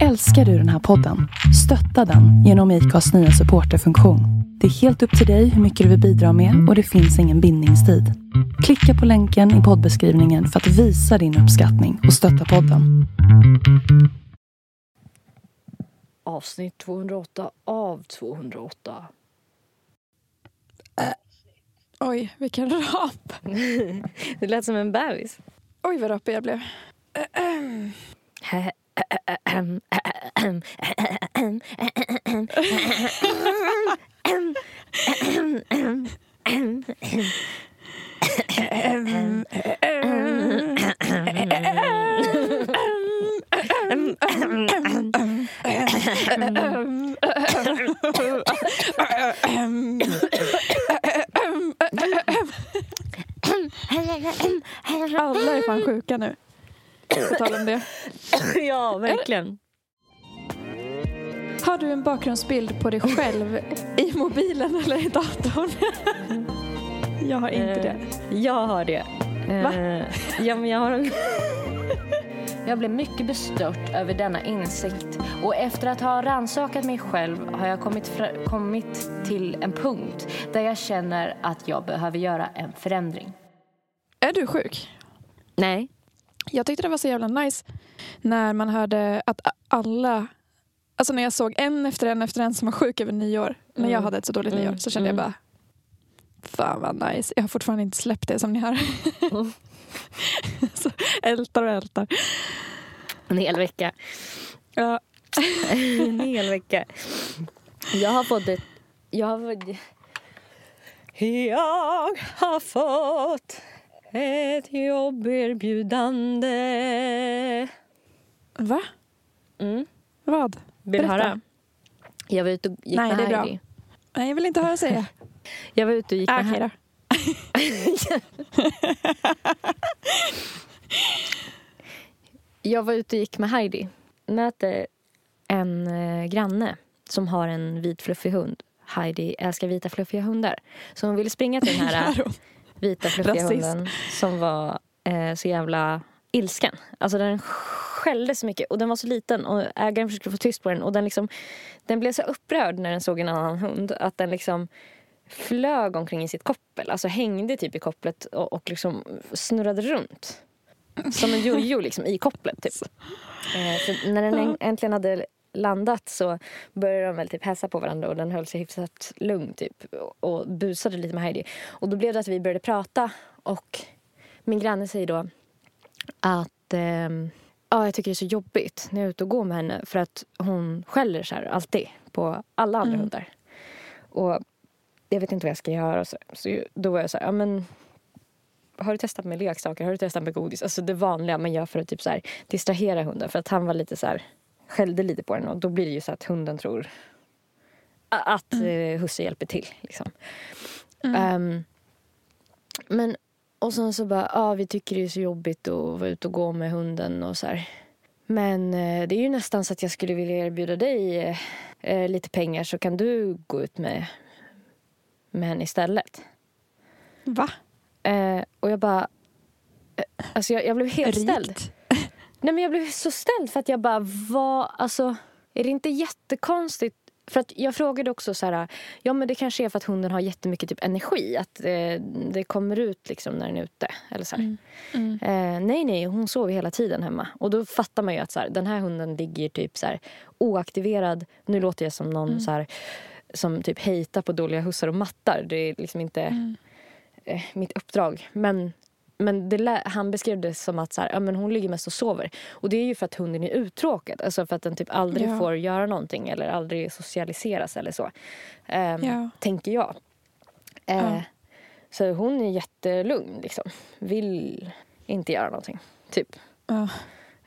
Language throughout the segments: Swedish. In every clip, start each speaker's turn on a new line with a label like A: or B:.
A: Älskar du den här podden? Stötta den genom IKAs nya supporterfunktion. Det är helt upp till dig hur mycket du vill bidra med och det finns ingen bindningstid. Klicka på länken i poddbeskrivningen för att visa din uppskattning och stötta podden.
B: Avsnitt 208 av 208.
C: Oj, vilken rap.
B: Det lät som en bebis.
C: Oj, vad rapig jag blev. Alla är fan sjuka nu. På tal om det.
B: ja, verkligen.
C: Har du en bakgrundsbild på dig själv i mobilen eller i datorn? Jag har inte det.
B: Eh, Jag har det. Eh,
C: Va?
B: Ja, men jag har en... Jag blev mycket bestört över denna insikt och efter att ha rannsakat mig själv har jag kommit, kommit till en punkt där jag känner att jag behöver göra en förändring.
C: Är du sjuk?
B: Nej.
C: Jag tyckte det var så jävla nice när man hörde att alla... Alltså när jag såg en efter en efter en som var sjuk över nyår. När jag
B: Mm.
C: hade ett så dåligt
B: Mm.
C: nyår så kände
B: Mm.
C: jag bara... Fan vad nice. Jag har fortfarande inte släppt det som ni hör.
B: Mm.
C: så ältar och ältar.
B: En hel vecka.
C: Ja.
B: en hel vecka. Jag har fått ett... Jag har fått... Jag har fått ett jobberbjudande.
C: Va?
B: Mm.
C: Vad?
B: Vill du
C: Berätta.
B: höra? Jag var ute och gick
C: Nej,
B: med
C: det är bra.
B: Heidi.
C: Nej, jag vill inte höra säga.
B: Jag var ute och gick med
C: Okej då.
B: Jag var ute och gick med Heidi. Möter en eh, granne som har en vit fluffig hund. Heidi älskar vita fluffiga hundar. Så hon ville springa till den här? Vita fluffiga hunden som var eh, så jävla ilsken. Alltså den skällde så mycket och den var så liten och ägaren försökte få tyst på den och den liksom den blev så upprörd när den såg en annan hund att den liksom flög omkring i sitt koppel, alltså hängde typ i kopplet och, och liksom snurrade runt. Som en jojo liksom i kopplet typ. Eh, så när den äntligen hade landat så började de väl typ hälsa på varandra och den höll sig hyfsat lugn typ och- busade lite med Heidi. Och då blev det att vi började prata och min granne säger då att ehm, ja, jag tycker det är så jobbigt när jag är ute och går med henne för att hon skäller så här alltid på alla andra
C: Mm.
B: hundar. Och jag vet inte vad jag ska göra. och Så, så då var jag så här, ja men har du testat med leksaker? Har du testat med godis? Alltså det vanliga man gör för att typ så här, distrahera hunden. För att han var lite så här, skällde lite på den och då blir det ju så att hunden tror att mm. husse hjälper till. Liksom. Ehm, men och sen så bara, ja vi tycker det är så jobbigt att vara ute och gå med hunden och så här. Men eh, det är ju nästan så att jag skulle vilja erbjuda dig eh, eh, lite pengar så kan du gå ut med, med henne istället.
C: Va?
B: Eh, och jag bara... Eh, alltså jag, jag blev helt ställd. Nej men jag blev så ställd för att jag bara, vad, alltså är det inte jättekonstigt? För att jag frågade också så här, ja men det kanske är för att hunden har jättemycket typ energi, att eh, det kommer ut liksom när den är ute. Eller så här.
C: Mm.
B: Eh, nej, nej, hon sover hela tiden hemma. Och då fattar man ju att så här, den här hunden ligger typ så här, oaktiverad. Nu låter jag som någon så här, som typ hejtar på dåliga hussar och mattar. Det är liksom inte
C: Mm.
B: eh, mitt uppdrag. Men, men det han beskrev det som att så här, ja, men hon ligger mest och sover. Och det är ju för att hunden är uttråkad. Alltså för att den typ aldrig
C: Ja.
B: får göra någonting eller aldrig socialiseras eller så. Ehm,
C: Ja.
B: Tänker jag.
C: Ja.
B: Så hon är jättelugn liksom. Vill inte göra någonting. Typ.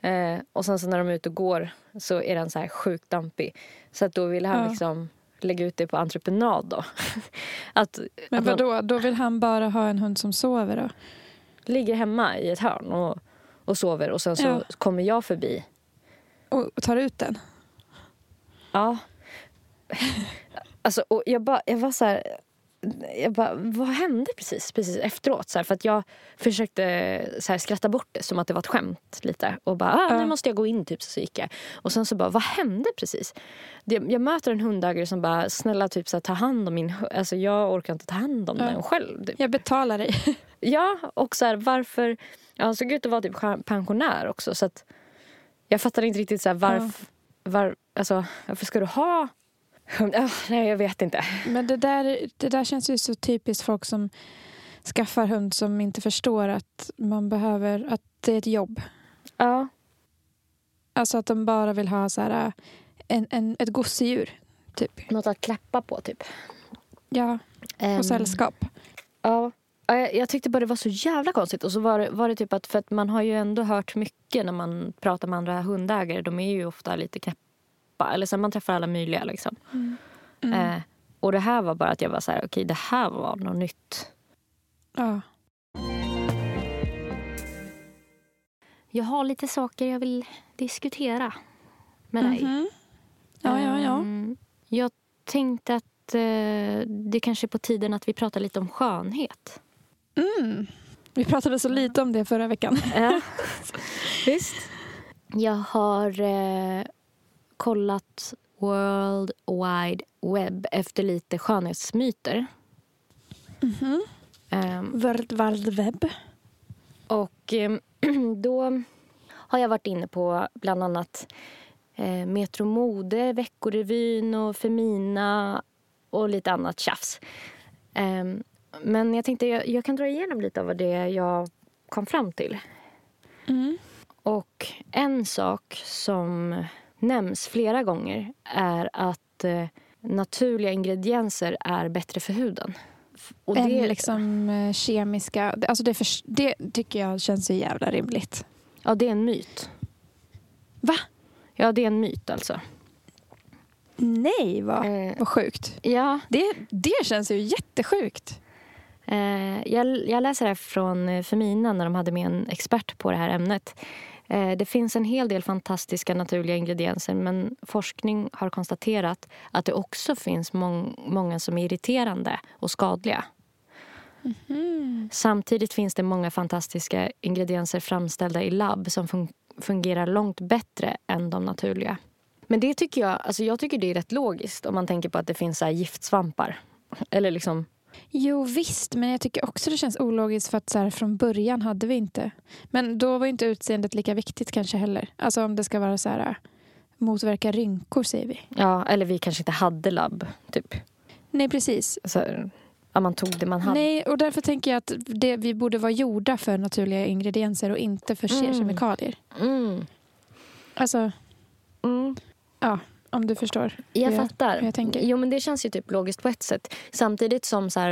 B: Eh, och sen så när de är ute och går så är den så här sjukt dampig. Så att då vill han liksom lägga ut det på entreprenad då. att,
C: Men
B: att man
C: vadå, då vill han bara ha en hund som sover då?
B: Ligger hemma i ett hörn och, och sover och sen så
C: Ja.
B: kommer jag förbi.
C: Och tar ut den?
B: Ja. Alltså, och jag, bara, jag var så här... jag bara, vad hände precis, precis efteråt? Så här, för att jag försökte så här, skratta bort det som att det var ett skämt lite. Och bara, ah, nu måste jag gå in typ. Så gick jag. Och sen så bara, vad hände precis? Det, jag möter en hundägare som bara, snälla typ så här, ta hand om min. Alltså jag orkar inte ta hand om
C: Ja.
B: den själv. Typ.
C: Jag betalar dig.
B: Ja, och så här, varför... Ja, han såg ut att vara typ pensionär också. Så att jag fattar inte riktigt så här, varför... Var, alltså, varför ska du ha Ah, nej, jag vet inte.
C: Men det där, det där känns ju så typiskt folk som skaffar hund som inte förstår att man behöver, att det är ett jobb.
B: Ja,
C: Alltså att de bara vill ha så här, en, en, ett gosedjur. Typ.
B: något att klappa på typ.
C: Ja,
B: Ehm,
C: och sällskap.
B: Ja. Ja, Jag, jag tyckte bara det var så jävla konstigt. Och så var det, var det typ att, för att man har ju ändå hört mycket när man pratar med andra hundägare. De är ju ofta lite knäppa. Eller så man träffar alla möjliga liksom.
C: Mm.
B: Eh, och det här var bara att jag var så här, okej det här var något nytt.
C: Ja.
B: Jag har lite saker jag vill diskutera med dig.
C: Mhm. Ja, ja, ja.
B: Ehm, Jag tänkte att eh, det kanske är på tiden att vi pratar lite om skönhet.
C: Mm. Vi pratade så lite om det förra veckan.
B: Ja, visst. Jag har eh, kollat World Wide Web efter lite skönhetsmyter.
C: Mhm.
B: Ehm,
C: World Wide Web.
B: Och eh, då har jag varit inne på bland annat eh, Metro Mode, Veckorevyn och Femina och lite annat tjafs. Eh, men jag tänkte jag, jag kan dra igenom lite av det jag kom fram till.
C: Mm.
B: Och en sak som nämns flera gånger är att eh, naturliga ingredienser är bättre för huden. Och
C: Än liksom eh, kemiska. Alltså det, för, det tycker jag känns så jävla rimligt.
B: Ja, det är en myt.
C: Va?
B: Ja, det är en myt alltså.
C: Nej, vad,
B: Eh,
C: vad sjukt.
B: ja,
C: Det, det känns ju jättesjukt.
B: eh, jag, jag läser här från eh, Femina när de hade med en expert på det här ämnet. Eh, det finns en hel del fantastiska naturliga ingredienser men forskning har konstaterat att det också finns mång, många som är irriterande och skadliga. Samtidigt finns det många fantastiska ingredienser framställda i labb som fun- fungerar långt bättre än de naturliga. Men det tycker jag, alltså jag tycker det är rätt logiskt om man tänker på att det finns så giftsvampar. Eller liksom,
C: Jo visst, men jag tycker också det känns ologiskt för att så här, från början hade vi inte. Men då var inte utseendet lika viktigt kanske heller. Alltså om det ska vara så här motverka rynkor säger vi.
B: ja, eller vi kanske inte hade labb, typ.
C: Nej precis.
B: Så, ja, man tog det man hade.
C: Nej, och därför tänker jag att det, vi borde vara gjorda för naturliga ingredienser och inte för
B: Mm.
C: kemikalier.
B: Mm.
C: Alltså,
B: Mm.
C: Om du förstår.
B: Jag
C: hur
B: fattar.
C: hur jag tänker.
B: Jo, men det känns ju typ logiskt på ett sätt. Samtidigt som så här,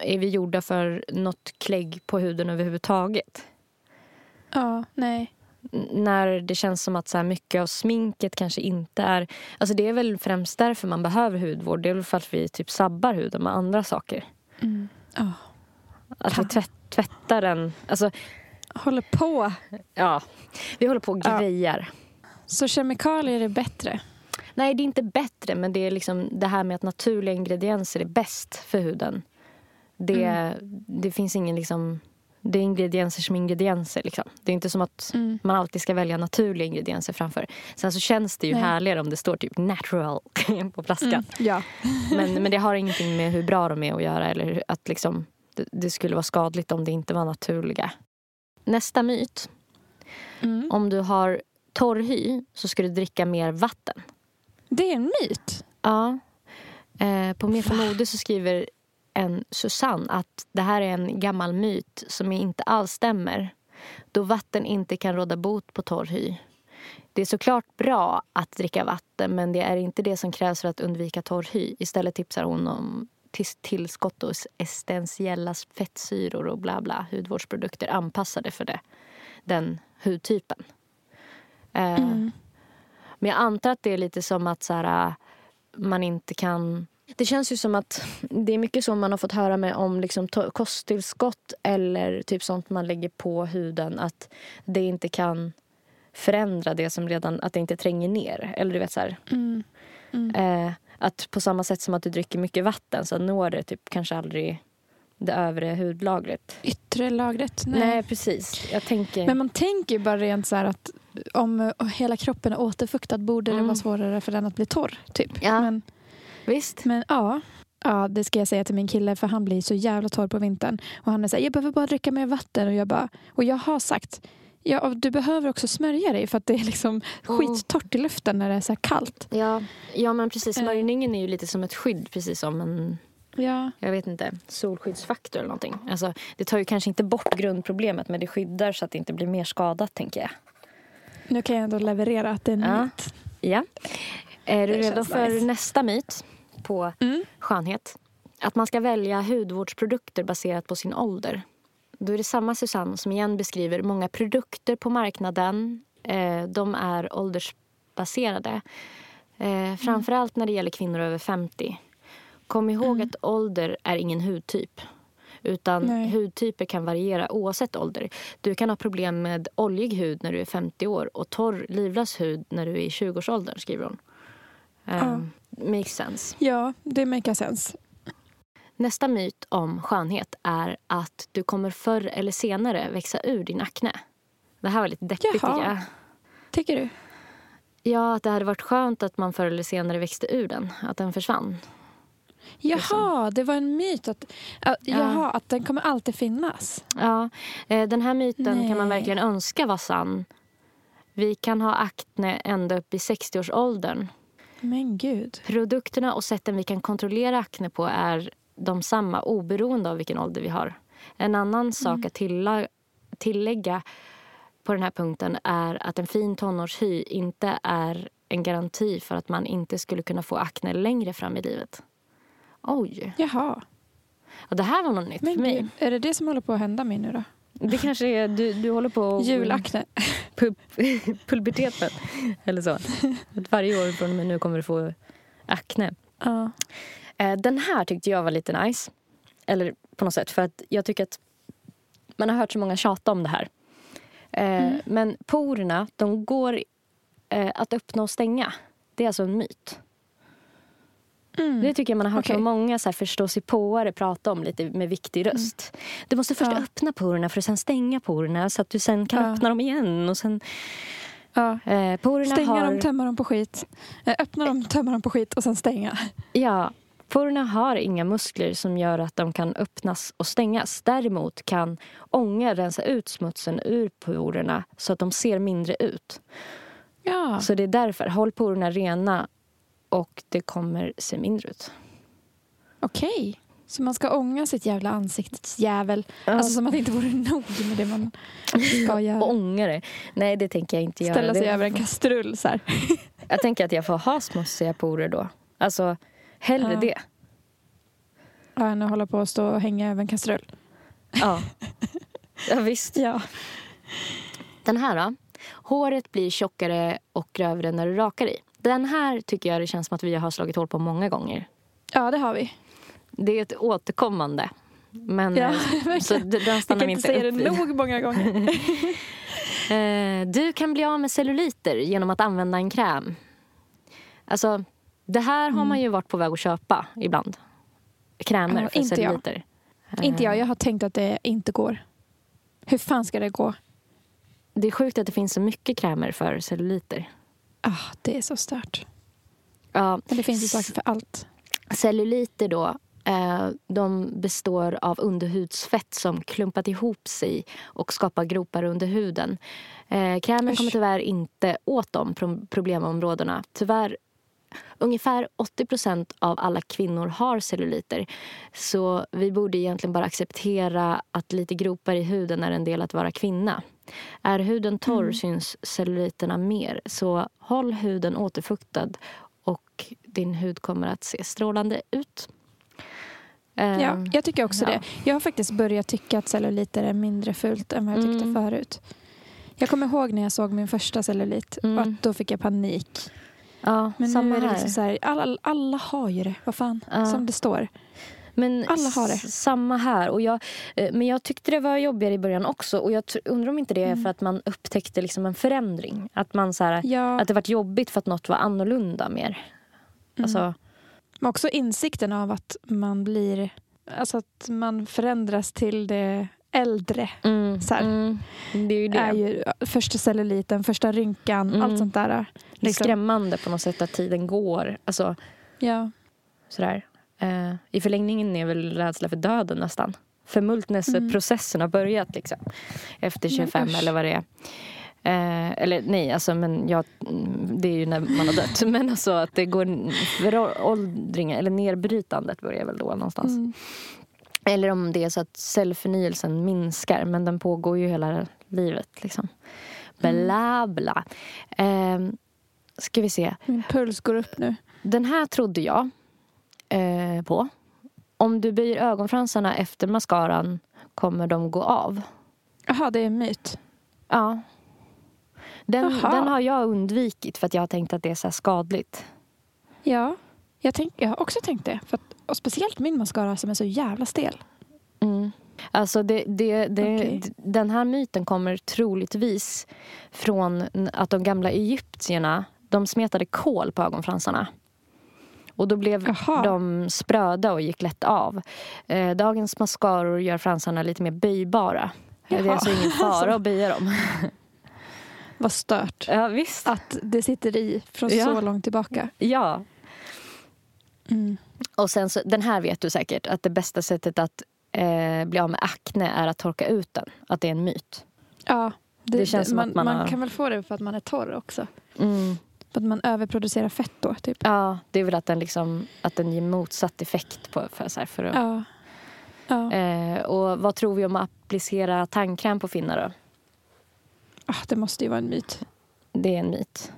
B: är vi gjorda för något klägg på huden överhuvudtaget.
C: Ja, nej.
B: N- När det känns som att så mycket av sminket kanske inte är... Alltså det är väl främst därför man behöver hudvård. Det är väl för att vi typ sabbar huden med andra saker.
C: Mm. Ja.
B: Att vi tvätt, tvättar den. Alltså,
C: Håller på.
B: ja, vi håller på och
C: Ja.
B: grejar.
C: Så kemikalier är bättre.
B: Nej, det är inte bättre, men det är liksom det här med att naturliga ingredienser är bäst för huden. Det,
C: Mm.
B: det finns ingen liksom... Det är ingredienser som ingredienser. Liksom. Det är inte som att
C: Mm.
B: man alltid ska välja naturliga ingredienser framför. Sen så känns det ju
C: Nej.
B: härligare om det står typ natural på flaskan.
C: Mm. Ja.
B: Men, men det har ingenting med hur bra de är att göra eller att liksom, det, det skulle vara skadligt om det inte var naturliga. Nästa myt.
C: Mm.
B: Om du har torr hy så ska du dricka mer vatten.
C: Det är en myt.
B: Ja. Eh, på Mer för mode så skriver en Susanne att det här är en gammal myt som inte alls stämmer då vatten inte kan råda bot på torr hy. Det är såklart bra att dricka vatten men det är inte det som krävs för att undvika torr hy. Istället tipsar hon om tillskott och essentiella fettsyror och bla bla hudvårdsprodukter anpassade för det, den hudtypen. Eh,
C: Mm.
B: Men jag antar att det är lite som att så här, äh, man inte kan... Det känns ju som att det är mycket så man har fått höra med om liksom kosttillskott eller typ sånt man lägger på huden. Att det inte kan förändra det som redan, att det inte tränger ner. Eller du vet så här,
C: Mm.
B: eh, att på samma sätt som att du dricker mycket vatten så når det typ kanske aldrig det övre hudlagret.
C: Yttre lagret?
B: Nej, Nej precis. Jag tänker...
C: Men man tänker ju bara rent så att om hela kroppen är återfuktad borde mm. det vara svårare för den att bli torr. Typ.
B: Ja,
C: men,
B: visst.
C: Men ja, ja, det ska jag säga till min kille för han blir så jävla torr på vintern. Och han är så här, jag behöver bara dricka mer vatten. Och jag, bara, och jag har sagt, ja, du behöver också smörja dig för att det är liksom mm. skittorrt i luften när det är så kallt.
B: Ja, ja men precis. Eh. Smörjningen är ju lite som ett skydd, precis som en
C: Ja.
B: Jag vet inte, solskyddsfaktor eller någonting. Alltså, det tar ju kanske inte bort grundproblemet men det skyddar så att det inte blir mer skadat tänker jag.
C: Nu kan jag ändå leverera att det är en
B: ja.
C: myt.
B: Ja. Är du redo för nice. nästa myt på mm. skönhet? Att man ska välja hudvårdsprodukter baserat på sin ålder. Då är det samma Susanne som igen beskriver många produkter på marknaden. Eh, de är åldersbaserade. Eh, framförallt när det gäller kvinnor över 50. Kom ihåg mm. att ålder är ingen hudtyp. Utan Nej. hudtyper kan variera oavsett ålder. Du kan ha problem med oljig hud när du är 50 år och torr, livlös hud när du är i 20-årsåldern, skriver hon. Um, ja. Makes sense.
C: Ja, det makes sense.
B: Nästa myt om skönhet är att du kommer förr eller senare växa ur din akne. Det här var lite deppigt jag.
C: Tycker du?
B: Ja, att det hade varit skönt att man förr eller senare växte ur den. Att den försvann.
C: Jaha, liksom. det var en myt att, ja. jaha, att den kommer alltid finnas.
B: Ja, eh, den här myten Nej. kan man verkligen önska var sann. Vi kan ha akne ända upp i 60-årsåldern.
C: Men gud.
B: Produkterna och sätten vi kan kontrollera akne på är de samma oberoende av vilken ålder vi har. En annan sak mm. att tilla, tillägga på den här punkten är att en fin tonårshy inte är en garanti för att man inte skulle kunna få akne längre fram i livet. Oj.
C: Jaha.
B: Ja, det här var något nytt Men för mig.
C: Är det det som håller på att hända mig nu då?
B: Det kanske är, du, du håller på...
C: Julakne.
B: Pulberteten. Eller så. Att varje år från och med nu kommer du få akne.
C: Ja.
B: Eh, den här tyckte jag var lite nice. Eller på något sätt. För att jag tycker att man har hört så många tjata om det här. Eh, mm. Men porerna, de går eh, att öppna och stänga. Det är alltså en myt. Mm. Det tycker jag man har hört okay. många så här förståsigpåare prata om lite med viktig mm. röst. Mm. Du måste först ja. öppna porerna för att sen stänga porerna så att du sen kan ja. öppna dem igen. Och sen,
C: ja. eh, stänga har... dem, tömma dem på skit. Eh, öppna dem, tömma dem på skit och sen stänga.
B: Ja, Porerna har inga muskler som gör att de kan öppnas och stängas. Däremot kan ånga rensa ut smutsen ur porerna så att de ser mindre ut.
C: Ja.
B: Så det är därför. Håll porerna rena och det kommer se mindre ut.
C: Okej. Okay. Så man ska ånga sitt jävla ansiktets jävel. Ja. Alltså som att det inte vore nog med det man ska göra.
B: ånga det? Nej, det tänker jag inte
C: Ställa
B: göra.
C: Ställa sig över en kastrull så här.
B: jag tänker att jag får ha smutsiga porer då. Alltså, hellre ja. det.
C: Ja, än att hålla på och stå och hänga över en kastrull.
B: Ja. Ja, visst.
C: Ja.
B: Den här då. Håret blir tjockare och grövre när du rakar i. Den här tycker jag det känns som att vi har slagit hål på många gånger.
C: Ja, det har vi.
B: Det är ett återkommande. Men, ja,
C: eh, så den stannar vi inte säga det nog många gånger.
B: Eh, du kan bli av med celluliter genom att använda en kräm. Alltså, det här har man ju varit på väg att köpa ibland. Krämer ja, för inte celluliter.
C: Jag. Inte jag. Jag har tänkt att det inte går. Hur fan ska det gå?
B: Det är sjukt att det finns så mycket krämer för celluliter.
C: Ah, det är så stört.
B: Ja.
C: Men det finns ju saker för allt.
B: Celluliter då, eh, de består av underhudsfett som klumpat ihop sig och skapar gropar under huden. Eh, krämen Usch. kommer tyvärr inte åt de problemområdena. Tyvärr Ungefär 80 procent av alla kvinnor har celluliter. Så vi borde egentligen bara acceptera att lite gropar i huden är en del att vara kvinna. Är huden torr mm. syns celluliterna mer. Så håll huden återfuktad och din hud kommer att se strålande ut.
C: Ja, ehm, jag tycker också ja. det. Jag har faktiskt börjat tycka att celluliter är mindre fult än vad jag tyckte mm. förut. Jag kommer ihåg när jag såg min första cellulit. Mm. Och då fick jag panik.
B: Ja,
C: Men nu är det
B: liksom
C: så här, alla, alla har ju det. Vad fan, ja. som det står.
B: Men
C: Alla har det.
B: Samma här. Och jag, eh, men jag tyckte det var jobbigare i början också. Och jag undrar om inte det är mm. för att man upptäckte liksom en förändring. Att, man så här,
C: ja.
B: att det var jobbigt för att något var annorlunda mer.
C: Mm. Alltså, Men också insikten av att man blir... Alltså att man förändras till det äldre.
B: Mm.
C: Så.
B: Mm. Det är ju det.
C: är ju första celluliten, första rynkan,
B: Mm.
C: allt sånt där.
B: Det är
C: Liksom.
B: skrämmande på något sätt att tiden går. Alltså,
C: Ja.
B: sådär. Eh, I förlängningen är väl rädsla för döden nästan. Förmultnelseprocessen har börjat liksom. Efter
C: Men
B: 25
C: usch.
B: eller vad det är. Eh, eller nej, alltså, men jag, mm, det är ju när man har dött. Men alltså att det går föråldringen, eller nedbrytandet börjar väl då någonstans.
C: Mm.
B: Eller om det är så att cellförnyelsen minskar, men den pågår ju hela livet. Liksom. Bla, bla. Eh, ska vi se.
C: Min puls går upp nu.
B: Den här trodde jag eh, på. Om du böjer ögonfransarna efter mascaran kommer de gå av.
C: Jaha, det är en myt.
B: Ja. Den, den har jag undvikit för att jag har tänkt att det är så skadligt.
C: Ja, jag, tänk, jag har också tänkt det. För att, och speciellt min mascara som är så jävla stel.
B: Mm. Alltså det, det, det, d- Den här myten kommer troligtvis från att de gamla egyptierna de smetade kol på ögonfransarna. Och då blev
C: Jaha.
B: de spröda och gick lätt av. Eh, dagens mascaror gör fransarna lite mer böjbara. Det är
C: Jaha.
B: alltså ingen fara att böja dem.
C: Vad stört.
B: Ja, visst.
C: Att det sitter i från
B: Ja.
C: så långt tillbaka.
B: Ja.
C: Mm.
B: Och sen så, den här vet du säkert, att det bästa sättet att eh, bli av med akne är att torka ut den. Att det är en myt.
C: Ja,
B: Det känns som
C: man,
B: att man har-
C: kan väl få det för att man är torr också.
B: Mm.
C: Att man överproducerar fett då, typ.
B: Ja, det är väl att den, liksom, att den ger motsatt effekt. På, för, så här, för att,
C: Ja. ja.
B: eh, och vad tror vi om att applicera tandkräm på finnar då?
C: Ah, det måste ju vara en myt.
B: Det är en myt.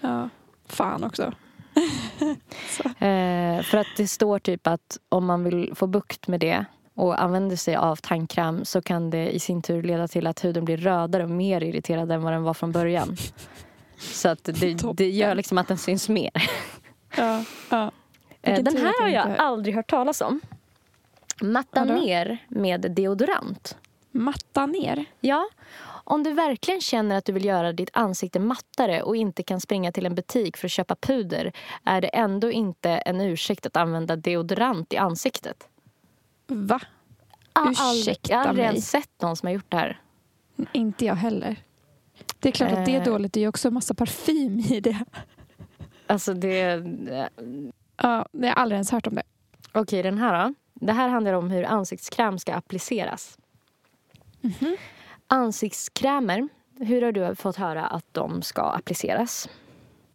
C: Ja. Fan också.
B: Eh, för att det står typ att om man vill få bukt med det och använder sig av tandkräm så kan det i sin tur leda till att huden blir rödare och mer irriterad än vad den var från början. Så att det, det gör liksom att den syns mer.
C: Ja. ja.
B: Eh, Den här har jag aldrig hört talas om. Matta ner med deodorant.
C: Matta ner.
B: Ja, om du verkligen känner att du vill göra ditt ansikte mattare och inte kan springa till en butik för att köpa puder är det ändå inte en ursäkt att använda deodorant i ansiktet.
C: Va?
B: Jag har aldrig,
C: Ursäkta
B: jag har aldrig
C: mig.
B: ens sett någon som har gjort det här.
C: Inte jag heller. Det är klart att det är
B: Eh.
C: dåligt. Det är ju också massa parfym i det.
B: Alltså det...
C: Ja, jag har aldrig ens hört om det.
B: Okej, den här då. Det här handlar om hur ansiktskräm ska appliceras. Ansiktskrämer, hur har du fått höra att de ska appliceras?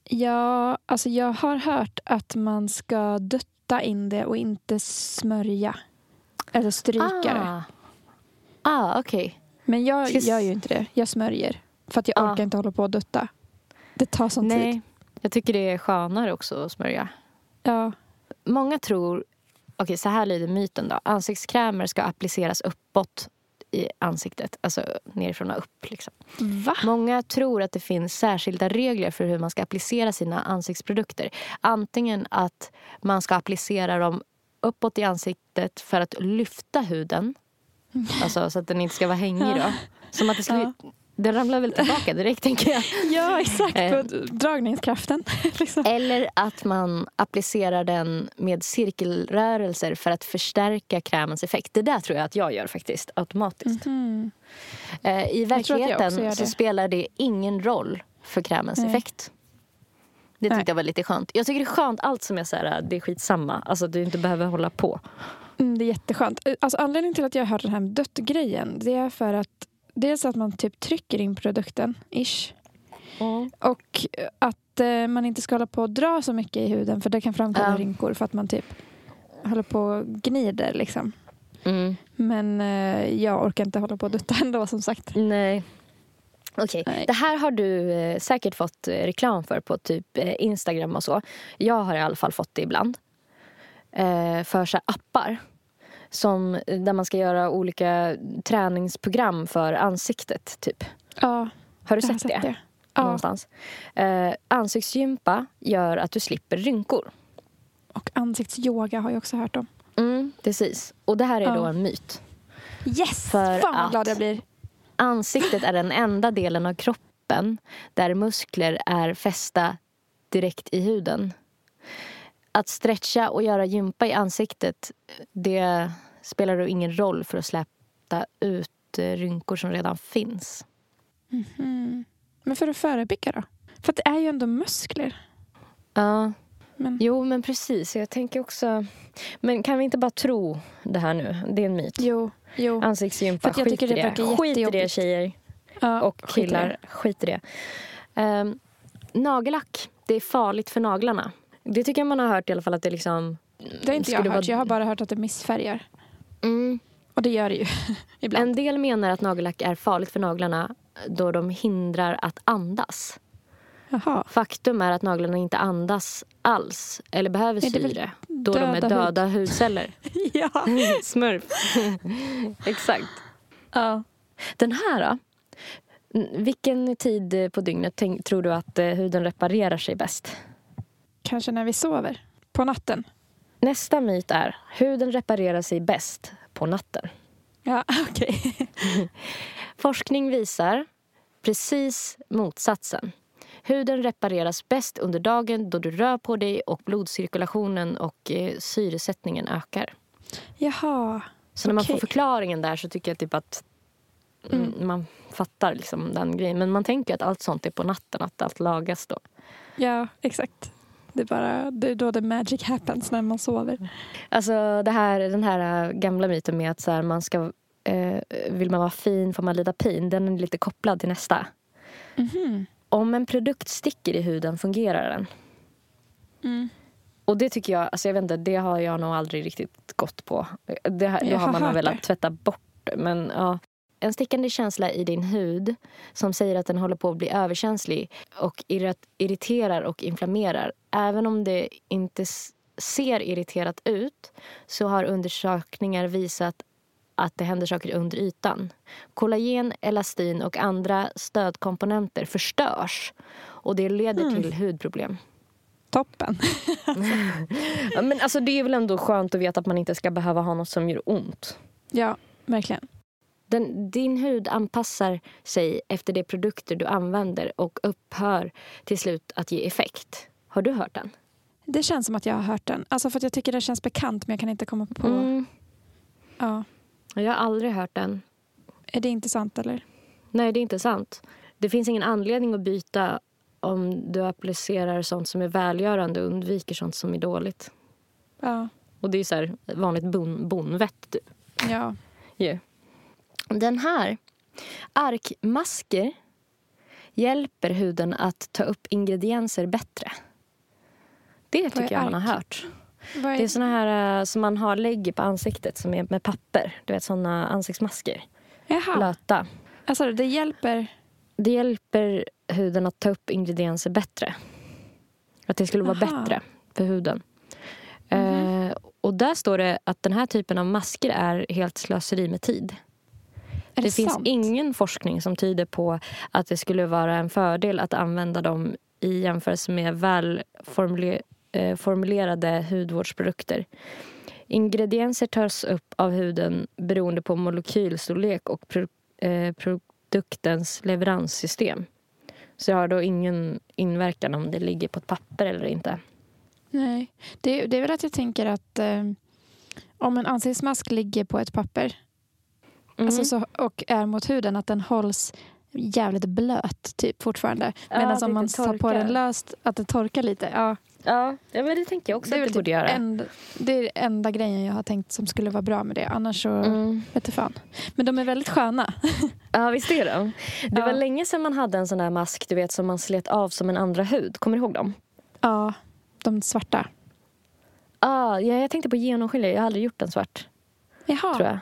C: Ja, alltså jag har hört att man ska dutta in det och inte smörja. Eller stryka det.
B: Ah, ah okej.
C: Men jag gör ju inte det. Jag smörjer. För att jag
B: Ah.
C: orkar inte hålla på och dutta. Det tar sån tid.
B: Nej, jag tycker det är skönare också att smörja.
C: Ja.
B: Många tror, okej så här lyder myten då. Ansiktskrämer ska appliceras uppåt i ansiktet, alltså nerifrån och upp. Liksom.
C: Va?
B: Många tror att det finns särskilda regler för hur man ska applicera sina ansiktsprodukter. Antingen att man ska applicera dem uppåt i ansiktet för att lyfta huden. Alltså så att den inte ska vara hängig då. Som att det skulle... Den ramlar väl tillbaka direkt tänker jag.
C: Ja, exakt.
B: Eh.
C: På dragningskraften. liksom.
B: Eller att man applicerar den med cirkelrörelser för att förstärka krämens effekt. Det där tror jag att jag gör faktiskt automatiskt.
C: Mm.
B: Eh, I verkligheten så spelar det ingen roll för krämens
C: Nej.
B: effekt. Det tyckte
C: Nej.
B: jag var lite skönt. Jag tycker det är skönt allt som är så här, det är skitsamma. Alltså du inte behöver hålla på.
C: Mm, det är jätteskönt. Alltså, anledningen till att jag har hört den här dött-grejen det är för att dels att man typ trycker in produkten, ish. Och att eh, man inte ska hålla på och dra så mycket i huden för det kan framkalla
B: Ja.
C: rynkor för att man typ håller på och gnider liksom.
B: Mm.
C: Men eh, jag orkar inte hålla på och dutta ändå som sagt.
B: Nej. Okej,
C: Nej.
B: det här har du eh, säkert fått eh, reklam för på typ eh, Instagram och så. Jag har i alla fall fått det ibland. Eh, för så här appar. Som, där man ska göra olika träningsprogram för ansiktet. Typ.
C: Ja,
B: Har du sett, det?
C: det. Ja,
B: Någonstans. Eh, ansiktsgympa gör att du slipper rynkor.
C: och ansiktsyoga har jag också hört om.
B: Mm, precis. Och det här är
C: Ja.
B: då en myt.
C: Yes!
B: För
C: Fan vad glad jag blir.
B: Ansiktet är den enda delen av kroppen där muskler är fästa direkt i huden. Att stretcha och göra gympa i ansiktet, det spelar då ingen roll för att släppa ut eh, rynkor som redan finns.
C: Mhm. Men för att förebygga då? För det är ju ändå muskler.
B: Ja,
C: Men,
B: jo men precis. Jag tänker också... Men kan vi inte bara tro det här nu? Det är en myt.
C: jo, jo.
B: Ansiktsgympa,
C: För att jag
B: skit i
C: tycker det
B: det. Skit i det tjejer
C: Ja,
B: och
C: skit i
B: killar.
C: det.
B: Skit i det. Um, nagellack, det är farligt för naglarna. Det tycker jag man har hört i alla fall att det liksom...
C: Det har inte jag hört.
B: vara-
C: Jag har bara hört att det missfärgar.
B: Mm.
C: Och det gör det ju ibland.
B: En del menar att nagellack är farligt för naglarna då de hindrar att andas.
C: Jaha.
B: Faktum är att naglarna inte andas alls eller behöver syre då de är
C: döda hud.
B: hudceller.
C: ja.
B: Smurf. Exakt.
C: ja.
B: Den här då? Vilken tid på dygnet tror du att eh, huden reparerar sig bäst?
C: Kanske när vi sover. På natten.
B: Nästa myt är huden reparerar sig bäst på natten.
C: Ja, okej.
B: Forskning visar precis motsatsen. Huden repareras bäst under dagen då du rör på dig och blodcirkulationen och eh, syresättningen ökar.
C: Jaha.
B: Så när man får
C: Okej.
B: förklaringen där så tycker jag typ att mm. man fattar liksom den grejen. Men man tänker att allt sånt är på natten, att allt lagas då.
C: Ja, exakt. Det är, bara, det är då the magic happens när man sover.
B: Alltså det här, den här äh, gamla myten med att så här, man ska, eh, vill man vara fin får man lida pin. Den är lite kopplad till nästa.
C: Mhm.
B: Om en produkt sticker i huden fungerar den.
C: Mm.
B: Och det tycker jag, alltså jag vet inte, det har jag nog aldrig riktigt gått på. Det, har- då har
C: har
B: man nog
C: hört
B: velat tvätta bort men ja. En stickande känsla i din hud som säger att den håller på att bli överkänslig och irrit- irriterar och inflammerar. Även om det inte ser irriterat ut så har undersökningar visat att det händer saker under ytan. Kollagen, elastin och andra stödkomponenter förstörs och det leder
C: Hmm.
B: till hudproblem.
C: Toppen.
B: Men alltså det är väl ändå skönt att veta att man inte ska behöva ha något som gör ont.
C: Ja, verkligen.
B: Den, din hud anpassar sig efter de produkter du använder och upphör till slut att ge effekt. Har du hört den?
C: Det känns som att jag har hört den. Alltså för att jag tycker det känns bekant men jag kan inte komma på.
B: Mm.
C: Ja.
B: Jag har aldrig hört den.
C: Är det inte sant eller?
B: Nej, det är inte sant. Det finns ingen anledning att byta om du applicerar sånt som är välgörande och undviker sånt som är dåligt.
C: Ja.
B: Och det är så här vanligt bon, bonvett. typ.
C: Ja.
B: ju. Den här, arkmasker, hjälper huden att ta upp ingredienser bättre. Det tycker jag man har hört.
C: Är...
B: Det är såna här eh, som man har lägger på ansiktet som är med papper. Du vet såna ansiktsmasker.
C: Jaha.
B: Blöta.
C: Alltså det hjälper.
B: Det hjälper huden att ta upp ingredienser bättre. Att det skulle vara
C: Aha.
B: bättre för huden.
C: Mhm.
B: Eh, och där står det att den här typen av masker är helt slöseri med tid.
C: Det,
B: det finns ingen forskning som tyder på att det skulle vara en fördel att använda dem i jämförelse med väl formule- eh, hudvårdsprodukter. Ingredienser tas upp av huden beroende på molekylstorlek och pro- eh, produktens leveranssystem. Så jag har då ingen inverkan om det ligger på ett papper eller inte.
C: Nej. Det, det är väl att jag tänker att eh, om en ansiktsmask ligger på ett papper
B: Mm.
C: alltså så, och är mot huden att den hålls jävligt blöt typ fortfarande.
B: Ja,
C: Medan
B: att
C: om
B: det
C: man tar på den löst att det torkar lite. Ja,
B: ja, ja, men det tänker jag också
C: det,
B: att det borde
C: typ
B: göra.
C: en, det är enda grejen jag har tänkt som skulle vara bra med det. Annars så
B: Mm.
C: vet jag fan. Men de är väldigt sköna.
B: Ja, visst är de. Det
C: Ja.
B: var länge sedan man hade en sån där mask du vet, som man slet av som en andra hud. Kommer du ihåg dem?
C: Ja, de svarta.
B: Ah, ja, jag tänkte på genomskinliga. Jag har aldrig gjort en svart.
C: Jaha.
B: tror jag.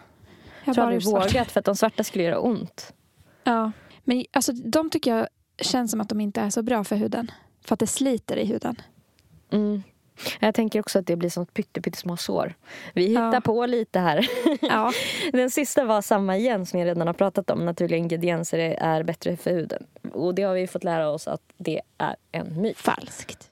C: Jag
B: tror aldrig vågat för att de svarta skulle göra ont.
C: Ja. Men alltså, de tycker jag känns som att de inte är så bra för huden. För att det sliter i huden.
B: Mm. Jag tänker också att det blir som pytte, pyttesmå sår. Vi hittar
C: Ja.
B: på lite här.
C: Ja.
B: Den sista var samma igen som jag redan har pratat om. Naturliga ingredienser är- är bättre för huden. Och det har vi fått lära oss att det är en myt.
C: Falskt.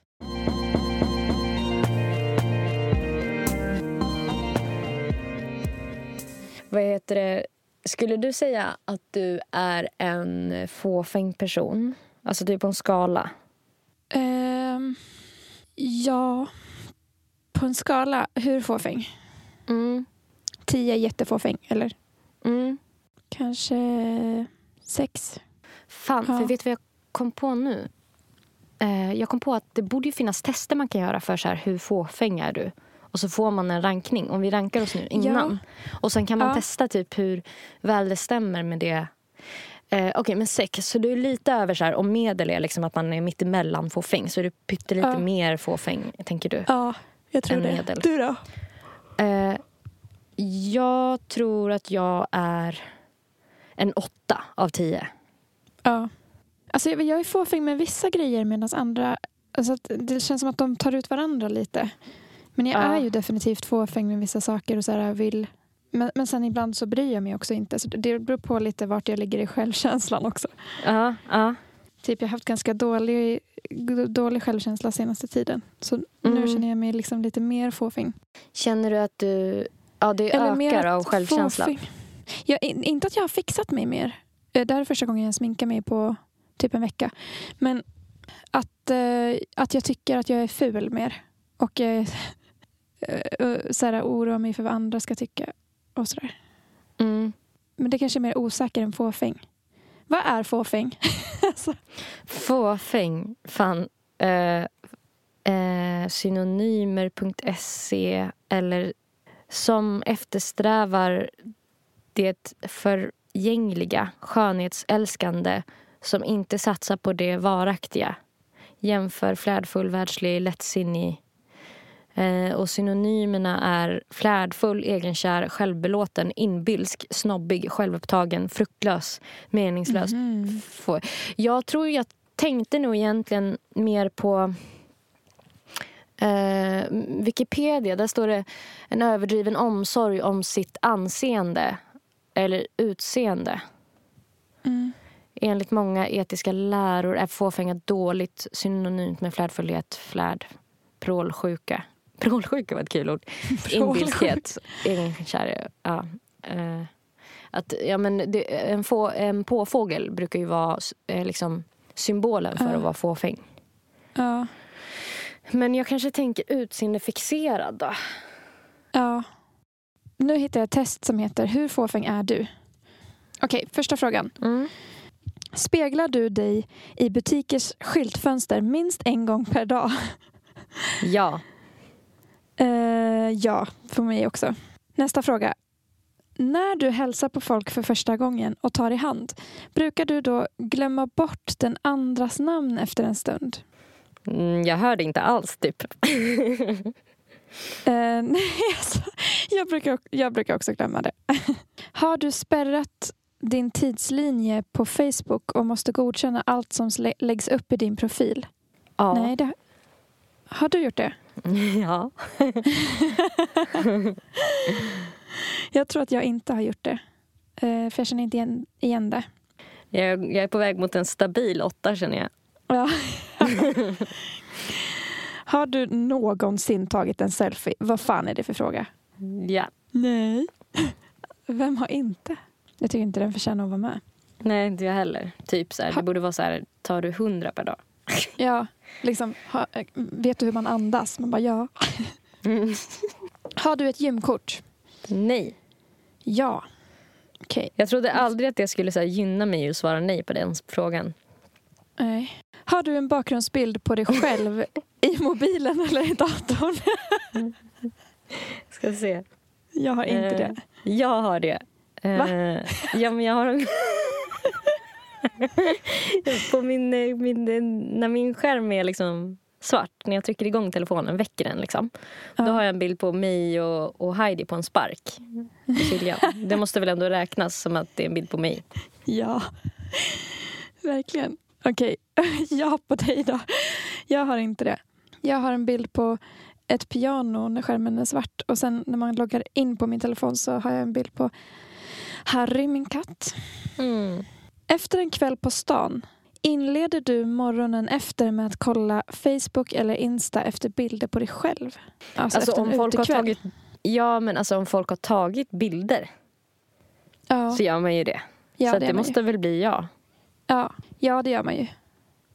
B: Vad heter det? Skulle du säga att du är en fåfäng person? Alltså typ på en skala.
C: Ehm, ja, på en skala, hur fåfäng?
B: Mm.
C: Tio är jättefåfäng, eller
B: Mm.
C: kanske sex.
B: Fan,
C: Ja.
B: för vet du vad jag kom på nu? Eh, jag kom på att det borde ju finnas tester man kan göra för så här, hur fåfäng är du? Och så får man en rankning, om vi rankar oss nu innan. Och sen kan man
C: Ja.
B: testa typ hur väl det stämmer med det. Eh, Okej, men sex. Så du är lite över så här, om medel är liksom att man är mitt emellan fåfäng. Så är du pyttelite
C: Ja.
B: mer fåfäng, tänker du?
C: Ja, jag tror det.
B: medel.
C: Du då?
B: Eh, jag tror att jag är en åtta av tio.
C: Ja. Alltså, jag är fåfäng med vissa grejer medan andra... Alltså det känns som att de tar ut varandra lite. Men jag
B: Ja.
C: är ju definitivt fåfäng med vissa saker och så här vill... Men, men sen ibland så bryr jag mig också inte. Så det beror på lite vart jag ligger i självkänslan också.
B: Ja, ja.
C: Typ jag har haft ganska dålig, dålig självkänsla senaste tiden. Så nu
B: Mm.
C: känner jag mig liksom lite mer fåfäng.
B: Känner du att du... Ja, det
C: mer
B: ökar av självkänsla.
C: fåfäng- Jag, in- inte att jag har fixat mig mer. Eh, Det här är första gången jag sminkar mig på typ en vecka. Men att, eh, att jag tycker att jag är ful mer. Och eh, eh, så här, oroar mig för vad andra ska tycka. Och sådär.
B: Mm.
C: Men det kanske är mer osäker än fåfäng. Vad är fåfäng? alltså,
B: Fåfäng. Fan. Eh, eh, synonymer.se eller som eftersträvar det förgängliga, skönhetsälskande som inte satsar på det varaktiga. Jämför flärdfull, världslig, lättsinnig. Eh, och synonymerna är flärdfull, egenkär, självbelåten, inbilsk, snobbig, självupptagen, fruktlös, meningslös, få. Jag tror jag tänkte nog egentligen mer på eh, Wikipedia. Där står det en överdriven omsorg om sitt anseende eller utseende.
C: Mm.
B: Enligt många etiska läror är fåfänga dåligt synonymt med flärdfullhet, flärd, prålsjuka. Prålsjuka var ett kul ord. Inbilskhet, egenkär. Ja. Eh, att, ja, men det, en, få, en påfågel brukar ju vara eh, liksom, symbolen för
C: Ja.
B: att vara fåfäng.
C: Ja.
B: Men jag kanske tänker utseendefixerad då.
C: Ja. Nu hittar jag ett test som heter Hur fåfäng är du? Okej, första frågan.
B: Mm.
C: Speglar du dig i butikers skyltfönster minst en gång per dag?
B: Ja.
C: Eh, ja, för mig också. Nästa fråga. När du hälsar på folk för första gången och tar i hand, brukar du då glömma bort den andras namn efter en stund?
B: Mm, jag hörde inte alls typ.
C: Eh, nej, alltså, jag, brukar, jag brukar också glömma det. Har du spärrat din tidslinje på Facebook och måste godkänna allt som läggs upp i din profil?
B: Ja.
C: Nej, det, har du gjort det?
B: ja.
C: Jag tror att jag inte har gjort det. Eh, för jag känner inte igen, igen det.
B: Jag, jag är på väg mot en stabil åtta känner jag.
C: Ja. har du någonsin tagit en selfie? Vad fan är det för fråga?
B: Ja.
C: Nej. Vem har inte? Jag tycker inte den förtjänar att vara med.
B: Nej, inte jag heller. Typ så här, det borde vara så här, tar du hundra per dag?
C: Ja, liksom, ha, eh, vet du hur man andas? Man bara ja.
B: Mm.
C: Har du ett gymkort?
B: Nej.
C: Ja. Okej.
B: Jag trodde aldrig att det skulle så här, gynna mig att svara nej på den frågan.
C: Nej. Har du en bakgrundsbild på dig själv i mobilen eller i datorn?
B: Ska se.
C: Jag har inte
B: Eh,
C: det.
B: Jag har det. Eh,
C: Va?
B: Ja, men jag har en... på min, eh, min, eh, när min skärm är liksom svart, när jag trycker igång telefonen, väcker den liksom.
C: Ja.
B: Då har jag en bild på mig och, och Heidi på en spark. Det måste väl ändå räknas som att det är en bild på mig.
C: Ja, verkligen. Okej, ja på dig då. Jag har inte det. Jag har en bild på ett piano när skärmen är svart och sen när man loggar in på min telefon så har jag en bild på Harry, min katt.
B: Mm.
C: Efter en kväll på stan, inleder du morgonen efter med att kolla Facebook eller Insta efter bilder på dig själv? Alltså,
B: Alltså om folk har tagit... Ja, men alltså om folk har tagit bilder
C: Ja,
B: så gör man ju det.
C: ja,
B: så
C: det
B: det måste
C: ju.
B: väl bli ja.
C: Ja, ja, det gör man ju.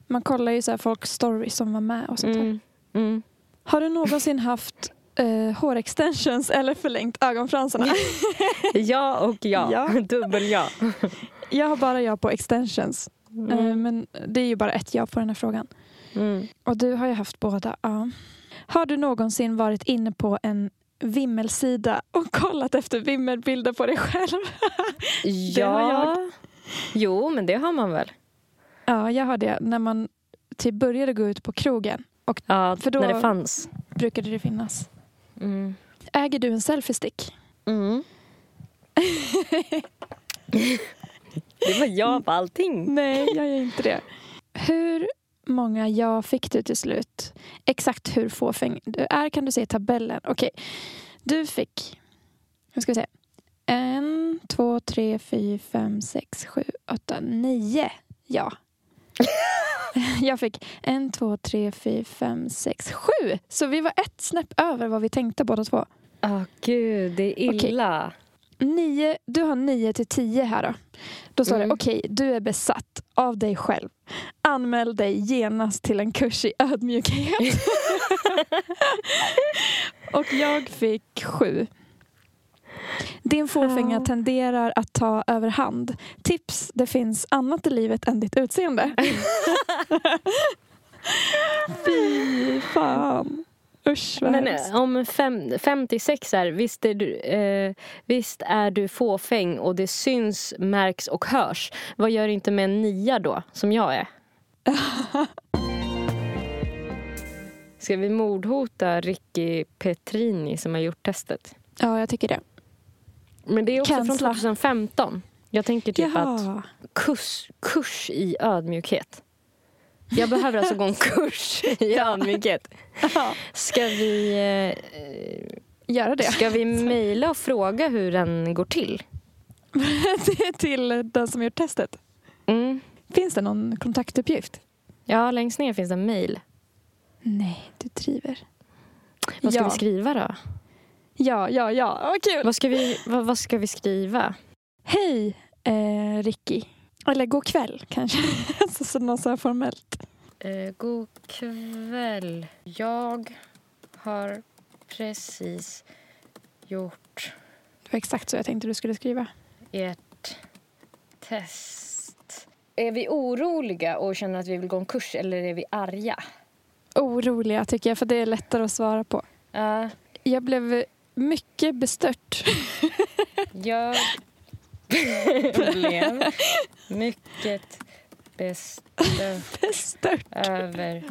C: Man kollar ju så här folks stories som var med och sånt.
B: Mm. Mm.
C: Har du någonsin haft eh, hårextensions eller förlängt ögonfransarna?
B: Ja och ja.
C: Ja.
B: Dubbel ja.
C: jag har bara ja på extensions. Eh,
B: Mm.
C: men det är ju bara ett ja på den här frågan.
B: Mm.
C: Och du har ju haft båda. Ja. Har du någonsin varit inne på en vimmelsida och kollat efter vimmelbilder på dig själv?
B: Ja. Jo, men det har man väl.
C: ja, jag har det. När man typ började gå ut på krogen
B: Ja,
C: För då-
B: när det fanns.
C: brukade det finnas.
B: Mm.
C: Äger du en selfiestick?
B: Mm. det var ja på allting.
C: Nej, jag gör inte det. Hur många ja fick du till slut? Exakt hur fåfäng du är kan du se i tabellen. Okej, du fick... Nu ska vi se. En, två, tre, fyra, fem, sex, sju, åtta, nio ja. Jag fick en, två, tre, fyra, fem, sex, sju. Så vi var ett snäpp över vad vi tänkte båda två.
B: Åh gud, det är illa.
C: Nio, du har 9 till 10 här då. Då står
B: Mm.
C: det okej, du är besatt av dig själv. Anmäl dig genast till en kurs i ödmjukhet. Och jag fick sju. Din fåfänga tenderar att ta överhand. Tips, det finns annat i livet än ditt utseende. Fy fan. Usch vad
B: Men
C: hemskt.
B: eh, om fem, 56 är, visst är, du, eh, visst är du fåfäng och det syns, märks och hörs. Vad gör inte med en nia då, som jag är? Ska vi mordhota Ricky Petrini som har gjort testet?
C: Ja, jag tycker det.
B: Men det är också från
C: Cancella.
B: 2015. Jag tänker typ att
C: Jaha.
B: kurs, kurs i ödmjukhet. Jag behöver alltså gå en kurs i ödmjukhet.
C: Ja.
B: Ska vi, eh,
C: Göra det.
B: ska vi mejla och fråga hur den går till?
C: till den som gjort testet.
B: Mm.
C: Finns det någon kontaktuppgift?
B: Ja, längst ner finns en mejl.
C: Nej, du driver.
B: Vad ska
C: ja.
B: vi skriva då?
C: Ja, ja, ja. Vad kul.
B: Vad ska vi, vad, vad ska vi skriva?
C: Hej, eh, Ricky. Eller god kväll kanske. alltså, så något så här formellt.
B: Eh, god kväll. Jag har precis gjort
C: Det var exakt så jag tänkte du skulle skriva.
B: ert test. Är vi oroliga och känner att vi vill gå en kurs eller är vi arga?
C: Oroliga tycker jag, för det är lättare att svara på.
B: Ja,
C: Jag blev mycket bestört.
B: jag blev mycket bestört
C: bestört.
B: över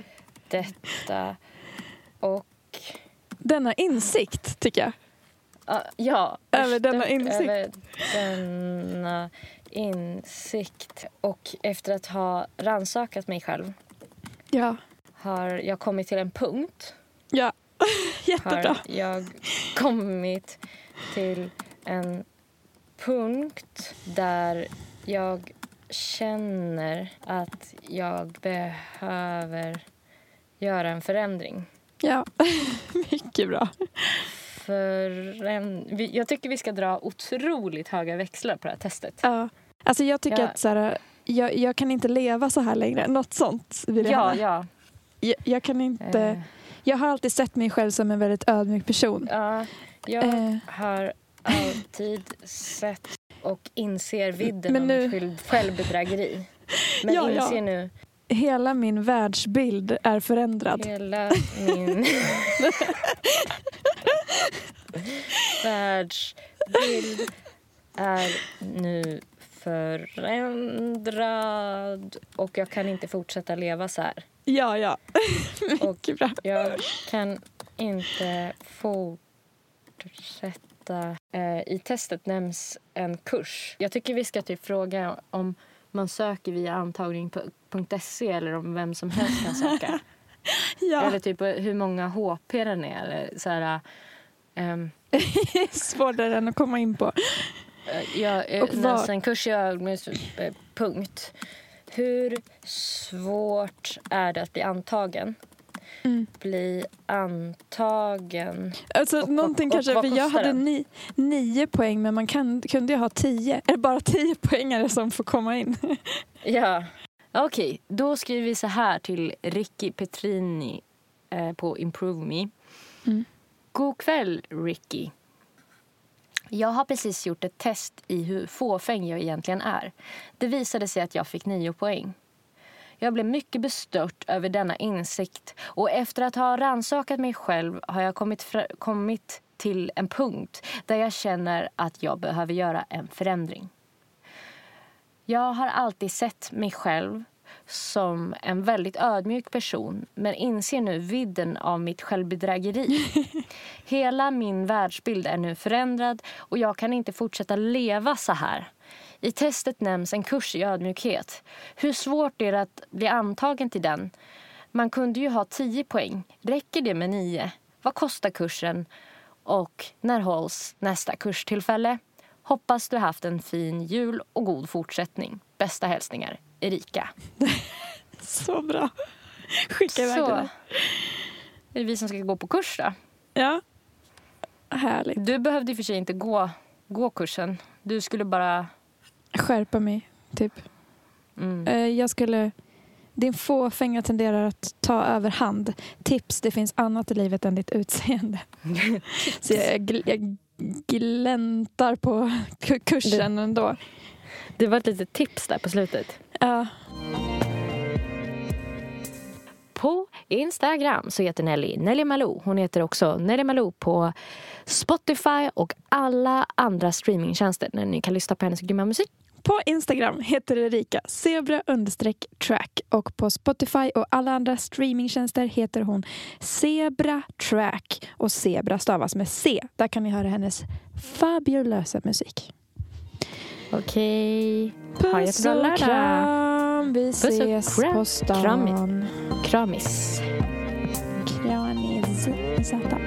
B: detta och
C: Denna insikt, tycker jag.
B: Ja, ja,
C: Över denna insikt.
B: Över denna insikt. Och efter att ha rannsakat mig själv
C: Ja,
B: har jag kommit till en punkt.
C: ja. Jättebra.
B: Har jag kommit till en punkt där jag känner att jag behöver göra en förändring.
C: Ja, mycket bra.
B: Föränd- jag tycker vi ska dra otroligt höga växlar på det här testet.
C: Ja. Alltså jag tycker
B: Ja.
C: att så här, jag, jag kan inte leva så här längre. Något sånt vill jag
B: Ja,
C: ha.
B: ja.
C: Jag, jag kan inte...
B: Eh,
C: Jag har alltid sett mig själv som en väldigt ödmjuk person.
B: ja, jag
C: Eh.
B: har alltid sett och inser vidden
C: Men
B: av
C: nu-
B: mitt själv- självbedrägeri. Men
C: Ja, ja.
B: inser nu
C: Hela min världsbild är förändrad.
B: hela min världsbild är nu förändrad och jag kan inte fortsätta leva så här.
C: Ja, ja.
B: Och
C: Mycket bra.
B: Jag kan inte fortsätta. Eh, I testet nämns en kurs. Jag tycker vi ska typ fråga om man söker via antagning.se eller om vem som helst kan söka.
C: Ja.
B: Eller typ hur många HP den är. Eller så här, ehm,
C: Svårare än att komma in på.
B: eh, jag eh,
C: Och vad-
B: läste en kurs eh, punkt. Hur svårt är det att bli antagen?
C: Mm.
B: Bli antagen.
C: Alltså,
B: Och-
C: någonting
B: och-
C: kanske,
B: och
C: för jag hade ni, nio poäng men man kan, kunde ju ha tio. Är det bara tio poängare som får komma in?
B: Ja. Okej, då skriver vi så här till Ricky Petrini eh, på Improve Me.
C: Mm.
B: God kväll, Ricky. Jag har precis gjort ett test i hur fåfäng jag egentligen är. Det visade sig att jag fick nio poäng. Jag blev mycket bestört över denna insikt och efter att ha ransakat mig själv har jag kommit, kommit till en punkt där jag känner att jag behöver göra en förändring. Jag har alltid sett mig själv som en väldigt ödmjuk person men inser nu vidden av mitt självbedrägeri. Hela min världsbild är nu förändrad och jag kan inte fortsätta leva så här. I testet nämns en kurs i ödmjukhet. Hur svårt är det att bli antagen till den? Man kunde ju ha 10 poäng. Räcker det med 9? Vad kostar kursen? Och när hålls nästa kurstillfälle? Hoppas du haft en fin jul och god fortsättning. Bästa hälsningar, Erika.
C: Så bra. Skicka iväg
B: Så.
C: det.
B: Är det vi som ska gå på kurs då?
C: Ja. Härligt.
B: Du behövde i och för sig inte gå, gå kursen. Du skulle bara...
C: Skärpa mig, typ.
B: Mm.
C: Eh, Jag skulle... Din fåfänga tenderar att ta överhand. Tips, det finns annat i livet än ditt utseende. Så jag, gl- jag gläntar på ku- kursen ändå.
D: Det var ett litet tips där på slutet.
C: Ja,
B: På Instagram så heter Nelly Nelly Malou. Hon heter också Nelly Malou på Spotify och alla andra streamingtjänster där ni kan lyssna på hennes grymma musik.
C: På Instagram heter Erika zebra understreck track och på Spotify och alla andra streamingtjänster heter hon Zebra track och Zebra stavas med C. Där kan ni höra hennes fabulösa musik.
B: Okej. Ha en
C: Puss
B: jättebra lördag.
C: kram, vi
B: och
C: ses
B: kram.
C: på stan.
B: Kramis. Kramis.
C: Kramis. Zäta.